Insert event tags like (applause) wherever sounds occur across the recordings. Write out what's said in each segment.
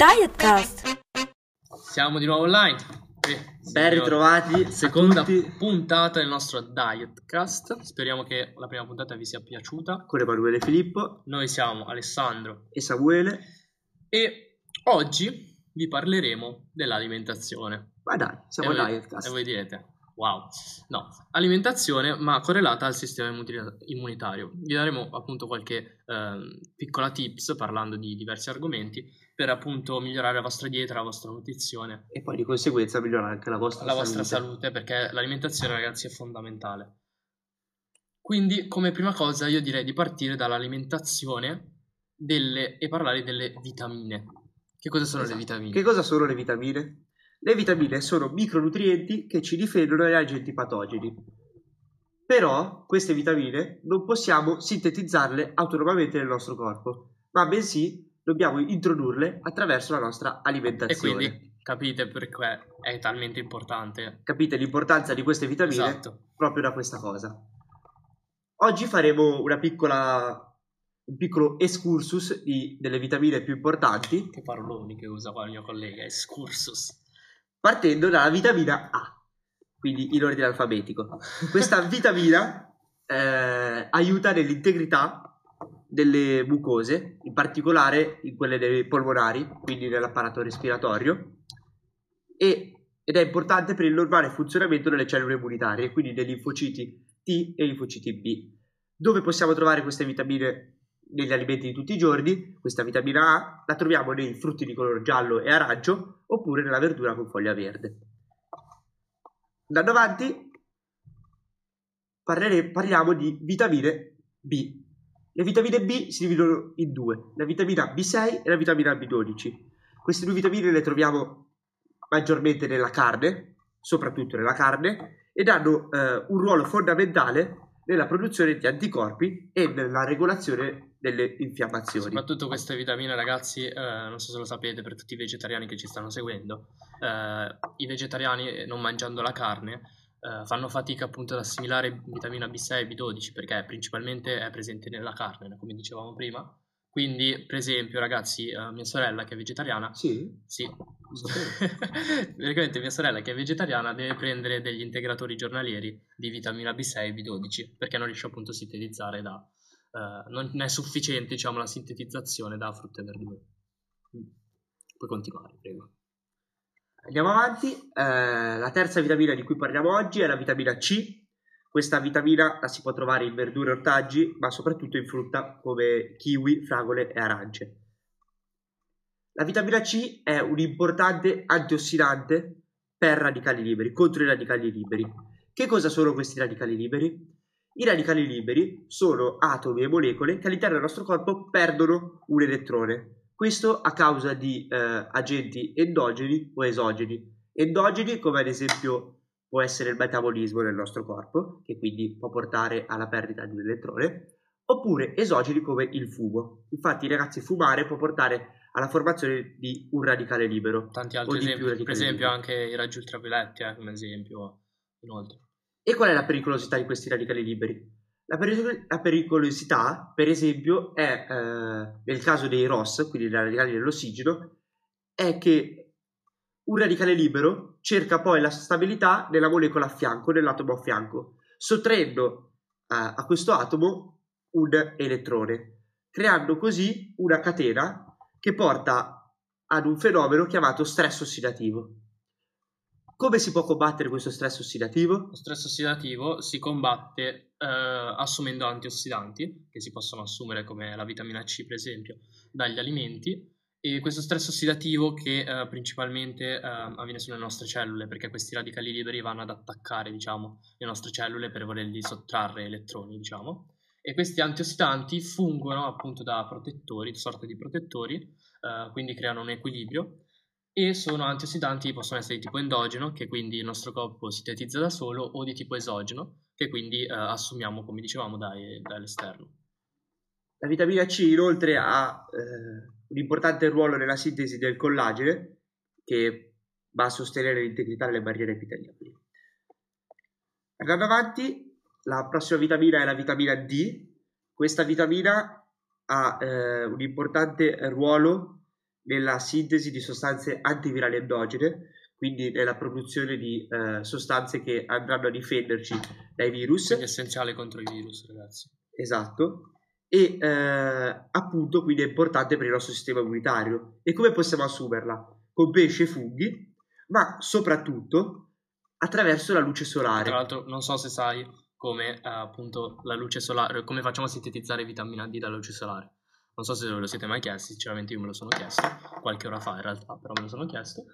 Dietcast. Siamo di nuovo online. E, Ben ritrovati. Seconda tutti puntata del nostro Dietcast. Speriamo che la prima puntata vi sia piaciuta. con Emanuele Filippo Noi siamo Alessandro e Samuele. e oggi vi parleremo dell'alimentazione. Ma dai, siamo e a voi, Dietcast. E voi direte, wow. No, alimentazione ma correlata al sistema immunita- immunitario. Vi daremo appunto qualche ehm, piccola tips parlando di diversi argomenti per appunto migliorare la vostra dieta, la vostra nutrizione. E poi di conseguenza migliorare anche la vostra la salute. vostra salute perché l'alimentazione ragazzi è fondamentale. Quindi come prima cosa io direi di partire dall'alimentazione delle, e parlare delle vitamine. Che cosa sono Esatto. le vitamine? Che cosa sono le vitamine? Le vitamine sono micronutrienti che ci difendono dagli agenti patogeni. Però queste vitamine non possiamo sintetizzarle autonomamente nel nostro corpo, ma bensì dobbiamo introdurle attraverso la nostra e alimentazione. quindi capite perché è talmente importante. Capite l'importanza di queste vitamine? Esatto. proprio da questa cosa. Oggi faremo una piccola, un piccolo excursus di- delle vitamine più importanti, Che paroloni che usa qua il mio collega, excursus. Partendo dalla vitamina A, quindi in ordine alfabetico. Questa vitamina eh, aiuta nell'integrità delle mucose, in particolare in quelle dei polmonari, quindi nell'apparato respiratorio, e- ed è importante per il normale funzionamento delle cellule immunitarie, quindi dei linfociti T e linfociti B. Dove possiamo trovare queste vitamine negli alimenti di tutti i giorni? Questa vitamina A la troviamo nei frutti di colore giallo e arancio oppure nella verdura con foglia verde. Andando avanti, parlere- parliamo di vitamine B. Le vitamine B si dividono in due, la vitamina B6 e la vitamina B12. Queste due vitamine le troviamo maggiormente nella carne, soprattutto nella carne, ed hanno eh, un ruolo fondamentale nella produzione di anticorpi e nella regolazione delle infiammazioni. Soprattutto queste vitamine, ragazzi, eh, non so se lo sapete, per tutti i vegetariani che ci stanno seguendo, eh, i vegetariani, eh, non mangiando la carne, eh, fanno fatica appunto ad assimilare vitamina B6 e B12 perché principalmente è presente nella carne, come dicevamo prima. Quindi, per esempio, ragazzi, eh, mia sorella che è vegetariana, Sì, sì, praticamente (laughs) mia sorella che è vegetariana deve prendere degli integratori giornalieri di vitamina B6 e B12 perché non riesce appunto a sintetizzare da... eh, non è sufficiente diciamo la sintetizzazione da frutta e verdure. Mm. Puoi continuare, prego. Andiamo avanti. Eh, la terza vitamina di cui parliamo oggi è la vitamina C. Questa vitamina la si può trovare in verdure e ortaggi, ma soprattutto in frutta come kiwi, fragole e arance. La vitamina C è un importante antiossidante per radicali liberi, contro i radicali liberi. Che cosa sono questi radicali liberi? I radicali liberi sono atomi e molecole che all'interno del nostro corpo perdono un elettrone. Questo a causa di eh, agenti endogeni o esogeni. Endogeni come ad esempio può essere il metabolismo nel nostro corpo, che quindi può portare alla perdita di un elettrone, oppure esogeni come il fumo. Infatti ragazzi fumare può portare alla formazione di un radicale libero. Tanti o altri di più esempi, per esempio liberi. anche i raggi ultravioletti, eh, come esempio, inoltre. E qual è la pericolosità di questi radicali liberi? La, peri- la pericolosità, per esempio, è eh, nel caso dei ROS, quindi dei radicali dell'ossigeno, è che un radicale libero cerca poi la stabilità nella molecola a fianco, nell'atomo a fianco, sottraendo eh, a questo atomo un elettrone, creando così una catena che porta ad un fenomeno chiamato stress ossidativo. Come si può combattere questo stress ossidativo? Lo stress ossidativo si combatte eh, assumendo antiossidanti, che si possono assumere come la vitamina C, per esempio, dagli alimenti. E questo stress ossidativo che eh, principalmente eh, avviene sulle nostre cellule, perché questi radicali liberi vanno ad attaccare, diciamo, le nostre cellule per volergli sottrarre elettroni, diciamo. E questi antiossidanti fungono appunto da protettori, sorta di protettori, eh, quindi creano un equilibrio e sono antiossidanti possono essere di tipo endogeno, che quindi il nostro corpo sintetizza da solo, o di tipo esogeno, che quindi eh, assumiamo, come dicevamo, dai- dall'esterno. La vitamina C inoltre ha eh, un importante ruolo nella sintesi del collagene che va a sostenere l'integrità delle barriere epiteliali. Andando avanti, la prossima vitamina è la vitamina D. Questa vitamina ha eh, un importante ruolo nella sintesi di sostanze antivirali endogene, quindi nella produzione di eh, sostanze che andranno a difenderci dai virus. È essenziale contro i virus, ragazzi. Esatto. E eh, appunto quindi è importante per il nostro sistema immunitario. E come possiamo assumerla? Con pesce e funghi, ma soprattutto attraverso la luce solare. Tra l'altro, non so se sai come eh, appunto la luce solare, come facciamo a sintetizzare vitamina D dalla luce solare. Non so se ve lo siete mai chiesti, sinceramente io me lo sono chiesto, qualche ora fa in realtà, però me lo sono chiesto.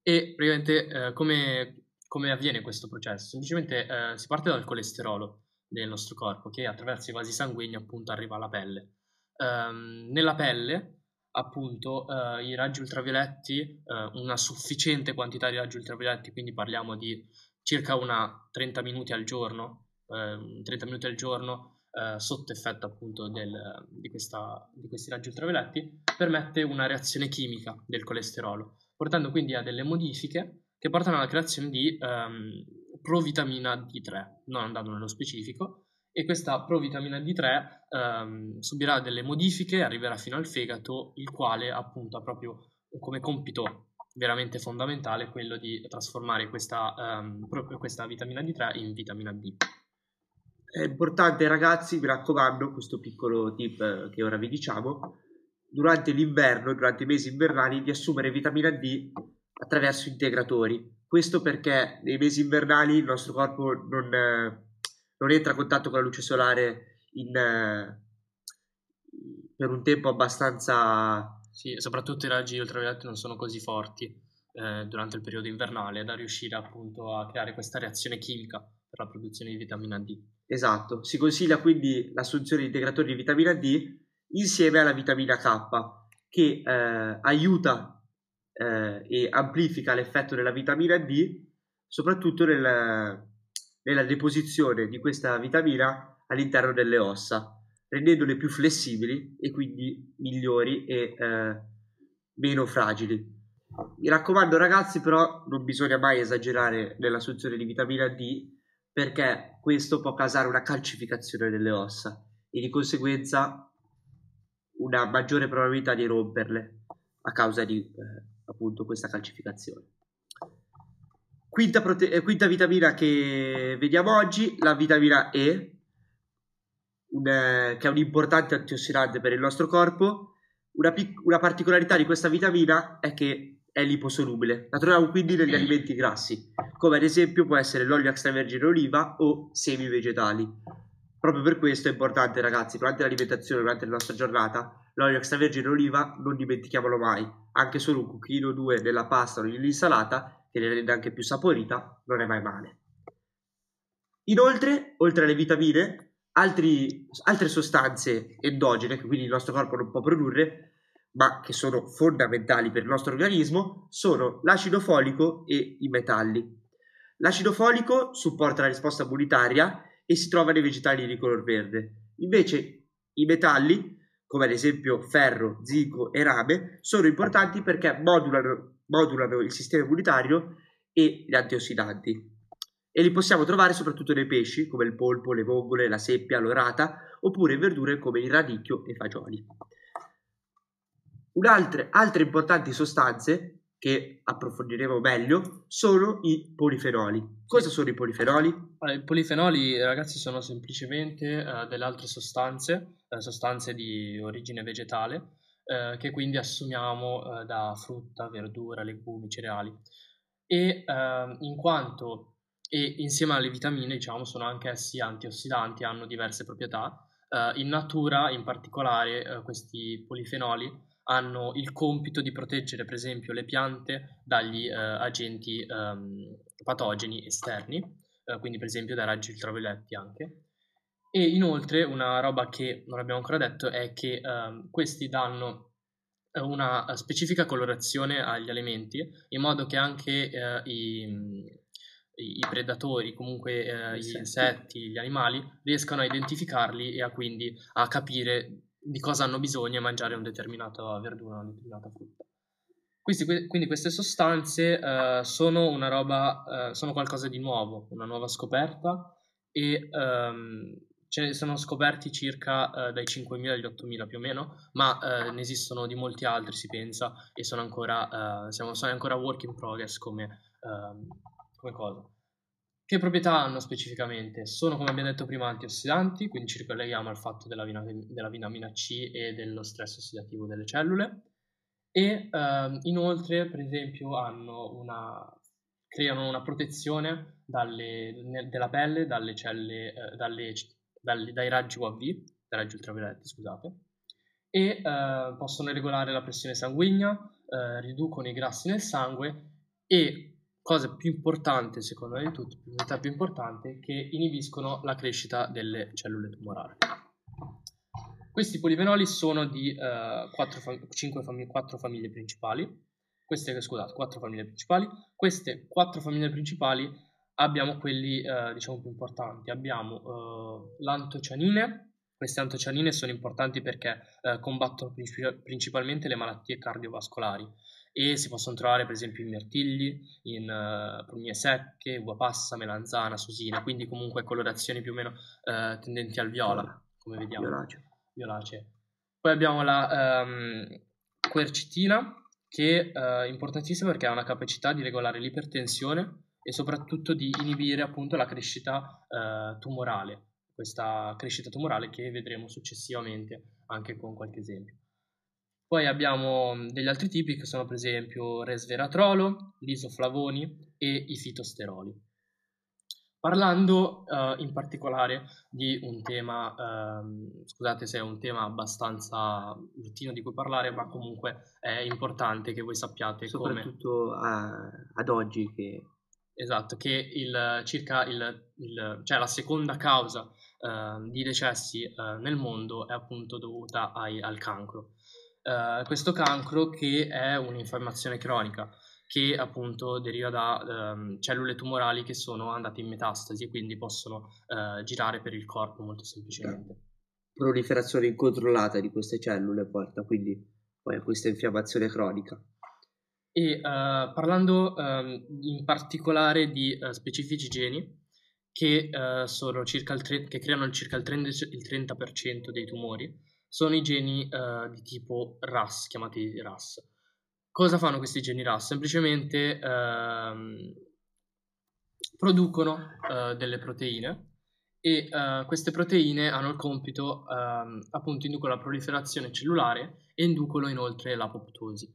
E praticamente eh, come, come, avviene questo processo? Semplicemente eh, si parte dal colesterolo del nostro corpo che attraverso i vasi sanguigni appunto arriva alla pelle. Um, nella pelle appunto uh, i raggi ultravioletti, uh, una sufficiente quantità di raggi ultravioletti, quindi parliamo di circa una 30 minuti al giorno, uh, 30 minuti al giorno eh, sotto effetto appunto del, di, questa, di, questi raggi ultravioletti, permette una reazione chimica del colesterolo, portando quindi a delle modifiche che portano alla creazione di um, provitamina D3, non andando nello specifico, e questa provitamina D3 um, ehm, subirà delle modifiche, arriverà fino al fegato, il quale appunto ha proprio come compito veramente fondamentale quello di trasformare questa, um, questa vitamina D3 in vitamina D. È importante ragazzi, mi raccomando, questo piccolo tip eh, che ora vi diciamo, durante l'inverno, durante i mesi invernali, di assumere vitamina D attraverso integratori. Questo perché nei mesi invernali il nostro corpo non, eh, non entra a contatto con la luce solare in, eh, per un tempo abbastanza... Sì, soprattutto i raggi ultravioletti non sono così forti eh, durante il periodo invernale da riuscire appunto a creare questa reazione chimica per la produzione di vitamina D. Esatto, si consiglia quindi l'assunzione di integratori di vitamina D insieme alla vitamina K che eh, aiuta eh, e amplifica l'effetto della vitamina D soprattutto nel, nella deposizione di questa vitamina all'interno delle ossa rendendole più flessibili e quindi migliori e eh, meno fragili. Mi raccomando ragazzi però non bisogna mai esagerare nell'assunzione di vitamina D perché questo può causare una calcificazione delle ossa e di conseguenza una maggiore probabilità di romperle a causa di eh, appunto questa calcificazione. Quinta, prote- eh, quinta, vitamina che vediamo oggi, la vitamina E, un, eh, che è un importante antiossidante per il nostro corpo. Una, pic- una particolarità di questa vitamina è che è liposolubile. La troviamo quindi negli alimenti grassi, come ad esempio può essere l'olio extravergine oliva o semi vegetali. Proprio per questo è importante, ragazzi, durante l'alimentazione, durante la nostra giornata, l'olio extravergine oliva non dimentichiamolo mai. Anche solo un cucchiaino o due della pasta o dell'insalata, che ne rende anche più saporita, non è mai male. Inoltre, oltre alle vitamine, altri, altre sostanze endogene, che quindi il nostro corpo non può produrre, ma che sono fondamentali per il nostro organismo, sono l'acido folico e i metalli. L'acido folico supporta la risposta immunitaria e si trova nei vegetali di color verde. Invece i metalli, come ad esempio ferro, zinco e rame, sono importanti perché modulano, modulano il sistema immunitario e gli antiossidanti. E li possiamo trovare soprattutto nei pesci, come il polpo, le vongole, la seppia, l'orata, oppure in verdure come il radicchio e i fagioli. Altre importanti sostanze che approfondiremo meglio sono i polifenoli. Cosa sono i polifenoli? Allora, I polifenoli, ragazzi, sono semplicemente uh, delle altre sostanze, uh, sostanze di origine vegetale, uh, che quindi assumiamo da frutta, verdura, legumi, cereali. E ehm, in quanto, e insieme alle vitamine, diciamo, sono anche essi antiossidanti, hanno diverse proprietà. in natura, in particolare, questi polifenoli hanno il compito di proteggere per esempio le piante dagli eh, agenti ehm, patogeni esterni, eh, quindi per esempio dai raggi ultravioletti anche. E inoltre una roba che non abbiamo ancora detto è che ehm, questi danno eh, una specifica colorazione agli alimenti in modo che anche eh, i, i, predatori, comunque eh, gli insetti, gli animali riescano a identificarli e a quindi a capire di cosa hanno bisogno e mangiare una determinata verdura, una determinata frutta. Quindi, quindi queste sostanze uh, sono una roba, uh, sono qualcosa di nuovo, una nuova scoperta e um, ce ne sono scoperti circa uh, dai 5.000 agli 8.000 più o meno, ma ne esistono di molti altri, si pensa, e sono ancora, siamo, sono ancora work in progress come, ehm, come cosa. Che proprietà hanno specificamente? Sono, come abbiamo detto prima, antiossidanti, quindi ci ricolleghiamo al fatto della, della vitamina C e dello stress ossidativo delle cellule. E ehm, inoltre, per esempio, una, creano una protezione dalle, della pelle dalle celle, eh, dalle, dalle, dai raggi UV, dai raggi ultravioletti, scusate, e eh, possono regolare la pressione sanguigna, eh, riducono i grassi nel sangue e cosa più importante, secondo me di tutti, la più importante, che inibiscono la crescita delle cellule tumorali. Questi polifenoli sono di uh, 4, fam- 5 fam- 4 famiglie principali. Queste, scusate, 4 famiglie principali. Queste 4 famiglie principali abbiamo quelli, uh, diciamo, più importanti. Abbiamo uh, l'antocianine. Queste antocianine sono importanti perché combattono princip- principalmente le malattie cardiovascolari e si possono trovare per esempio in mirtilli, in uh, prugne secche, uva passa, melanzana, susina, quindi comunque colorazioni più o meno uh, tendenti al viola, come vediamo. Violaceo. Violaceo. Poi abbiamo la um, quercitina, che è uh, importantissima perché ha una capacità di regolare l'ipertensione e soprattutto di inibire appunto la crescita tumorale, questa crescita tumorale che vedremo successivamente anche con qualche esempio. Poi abbiamo degli altri tipi che sono per esempio resveratrolo, l'isoflavoni e i fitosteroli. Parlando uh, in particolare di un tema, uh, scusate se è un tema abbastanza bruttino di cui parlare, ma comunque è importante che voi sappiate Soprattutto come... a, ad oggi che... Esatto, che il, circa il, il, cioè la seconda causa di decessi nel mondo è appunto dovuta ai, al cancro eh, questo cancro che è un'infiammazione cronica che appunto deriva da um, cellule tumorali che sono andate in metastasi e quindi possono uh, girare per il corpo molto semplicemente. Proliferazione incontrollata di queste cellule porta quindi poi a questa infiammazione cronica. E uh, parlando um, in particolare di specifici geni che, tre- che creano circa il 30%, il 30% dei tumori, sono i geni uh, di tipo RAS, chiamati RAS. Cosa fanno questi geni RAS? Semplicemente uh, producono uh, delle proteine e uh, queste proteine hanno il compito, uh, appunto, inducono la proliferazione cellulare e inducono inoltre l'apoptosi.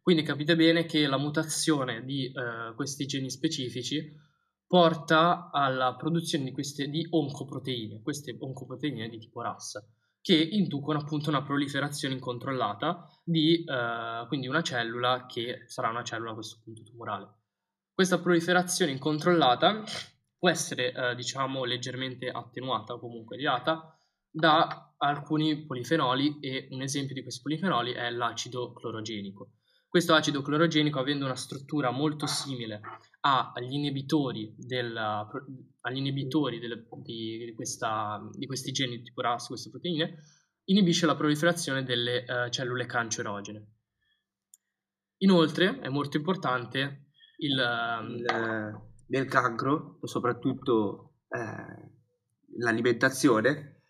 Quindi capite bene che la mutazione di uh, questi geni specifici porta alla produzione di queste di oncoproteine, queste oncoproteine di tipo RAS che inducono appunto una proliferazione incontrollata di eh, quindi una cellula che sarà una cellula a questo punto tumorale. Questa proliferazione incontrollata può essere eh, diciamo leggermente attenuata o comunque ridata da alcuni polifenoli e un esempio di questi polifenoli è l'acido clorogenico. Questo acido clorogenico, avendo una struttura molto simile agli inibitori, della, agli inibitori del, di, questa, di, questi geni tipo RAS, queste proteine, inibisce la proliferazione delle uh, cellule cancerogene. Inoltre, è molto importante il, ehm, il nel cancro, soprattutto eh, l'alimentazione,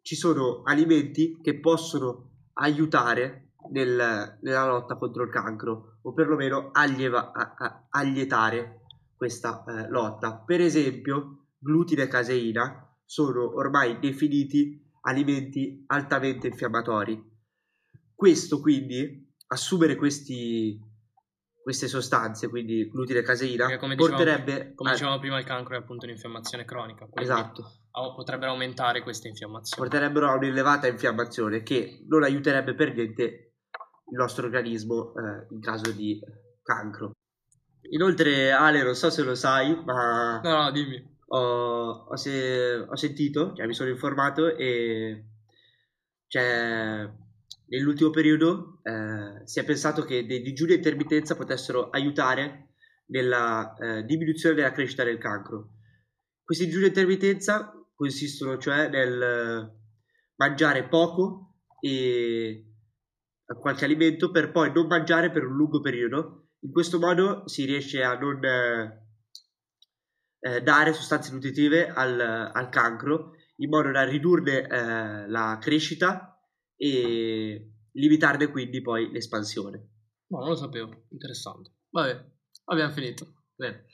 ci sono alimenti che possono aiutare nel, nella lotta contro il cancro o perlomeno allieva, a, a, allietare questa eh, lotta. Per esempio, glutine e caseina sono ormai definiti alimenti altamente infiammatori. Questo quindi, assumere questi, queste sostanze, quindi glutine e caseina, come porterebbe... Dicevamo, come dicevamo prima, il cancro è appunto un'infiammazione cronica. Esatto. Potrebbero aumentare queste infiammazioni. Porterebbero a un'elevata infiammazione che non aiuterebbe per niente il nostro organismo eh, in caso di cancro. Inoltre, Ale, non so se lo sai, ma. No, no, dimmi. Ho, ho, se, ho sentito, cioè mi sono informato e. Cioè, nell'ultimo periodo eh, si è pensato che dei digiuni a intermittenza potessero aiutare nella eh, diminuzione della crescita del cancro. Questi digiuni a intermittenza consistono cioè nel mangiare poco e qualche alimento per poi non mangiare per un lungo periodo. In questo modo si riesce a non eh, eh, dare sostanze nutritive al, al, cancro in modo da ridurne eh, la crescita e limitarne quindi poi l'espansione. No, non lo sapevo, interessante. Vabbè, abbiamo finito. Bene.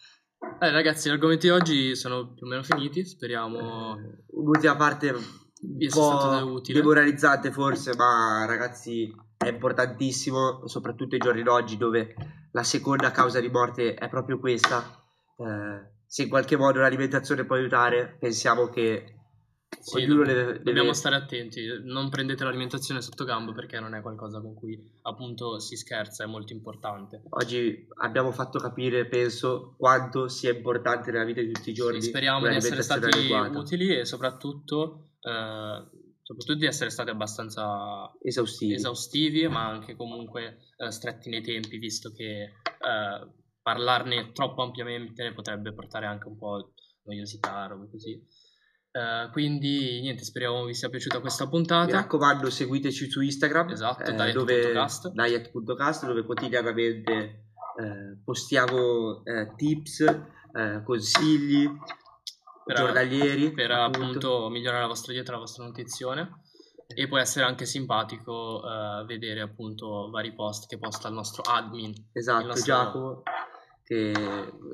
Eh, ragazzi, gli argomenti di oggi sono più o meno finiti, speriamo... Eh, un'ultima parte vi un stata po' utile. demoralizzante forse, ma ragazzi è importantissimo, soprattutto ai giorni d'oggi dove la seconda causa di morte è proprio questa. Eh, se in qualche modo l'alimentazione può aiutare, pensiamo che Sì, do- deve, deve- Dobbiamo stare attenti, non prendete l'alimentazione sotto gambo perché non è qualcosa con cui appunto si scherza, è molto importante. Oggi abbiamo fatto capire, penso, quanto sia importante nella vita di tutti i giorni. Sì, speriamo di essere stati adeguata, utili e soprattutto, eh, soprattutto di essere stati abbastanza esaustivi. esaustivi, ma anche comunque eh, stretti nei tempi, visto che eh, parlarne troppo ampiamente potrebbe portare anche un po' noiosità, robe così. Eh, quindi niente, speriamo vi sia piaciuta questa Mi puntata. raccomando, seguiteci su Instagram, Esatto, eh, diet.cast. dove, diet.cast, dove quotidianamente eh, postiamo eh, tips, eh, consigli Per- giornalieri per appunto. appunto migliorare la vostra dieta, la vostra nutrizione e può essere anche simpatico eh, vedere appunto vari post che posta il nostro admin Esatto, il nostro- Giacomo, che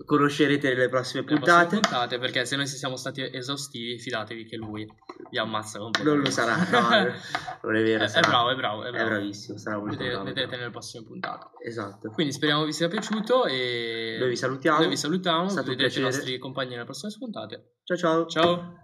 conoscerete nelle prossime prossime puntate. puntate perché se noi siamo stati esaustivi fidatevi che lui vi ammazza Non lo completamente sarà, no, (laughs) non è vero. è, è sarà- bravo, è bravo, è È bravo. bravissimo, sarà molto Vedete, bravo. vedrete nelle prossime puntate Esatto. quindi speriamo vi sia piaciuto e Noi vi salutiamo. noi vi salutiamo È vedrete i nostri compagni nelle prossime puntate Ciao ciao. ciao